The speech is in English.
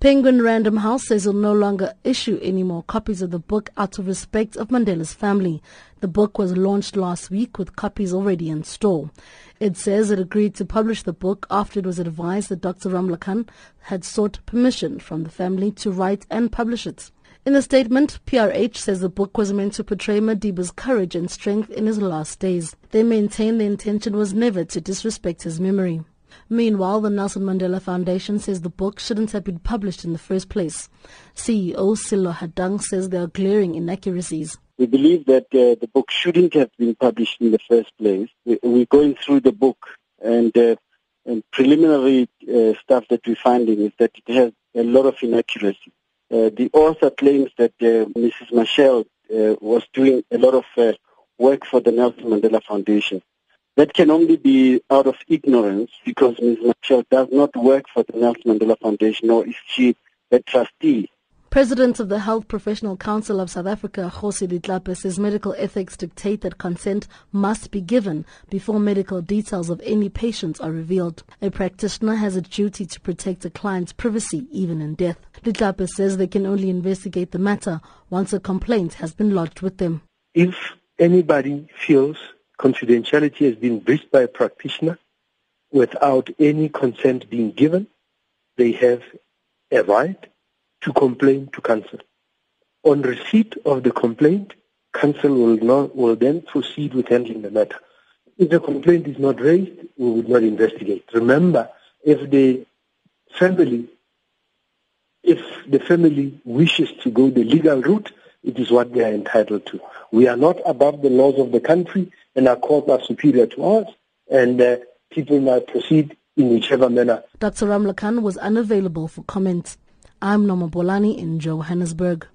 Penguin Random House says it will no longer issue any more copies of the book out of respect of Mandela's family. The book was launched last week with copies already in store. It says it agreed to publish the book after it was advised that Dr. Ramlakan had sought permission from the family to write and publish it. In a statement, PRH says the book was meant to portray Madiba's courage and strength in his last days. They maintain the intention was never to disrespect his memory. Meanwhile, the Nelson Mandela Foundation says the book shouldn't have been published in the first place. CEO Sello Hatang says there are glaring inaccuracies. We believe that uh, the book shouldn't have been published in the first place. We, are going through the book, and, uh, and preliminary uh, stuff that we're finding is that it has a lot of inaccuracy. Uh, the author claims that uh, Mrs. Machel uh, was doing a lot of work for the Nelson Mandela Foundation. That can only be out of ignorance because Ms. Machel does not work for the Nelson Mandela Foundation, nor is she a trustee. President of the Health Professional Council of South Africa, Kgosi Letlape, says medical ethics dictate that consent must be given before medical details of any patients are revealed. A practitioner has a duty to protect a client's privacy even in death. Letlape says they can only investigate the matter once a complaint has been lodged with them. If anybody feels confidentiality has been breached by a practitioner without any consent being given, they have a right to complain to council. On receipt of the complaint, council will, not, will then proceed with handling the matter. If the complaint is not raised, we would not investigate. Remember, if the family, if the family wishes to go the legal route, it is what they are entitled to. We are not above the laws of the country and our courts are superior to ours, and uh, people might proceed in whichever manner. Dr. Ramlakan was unavailable for comment. I'm Noma Bolani in Johannesburg.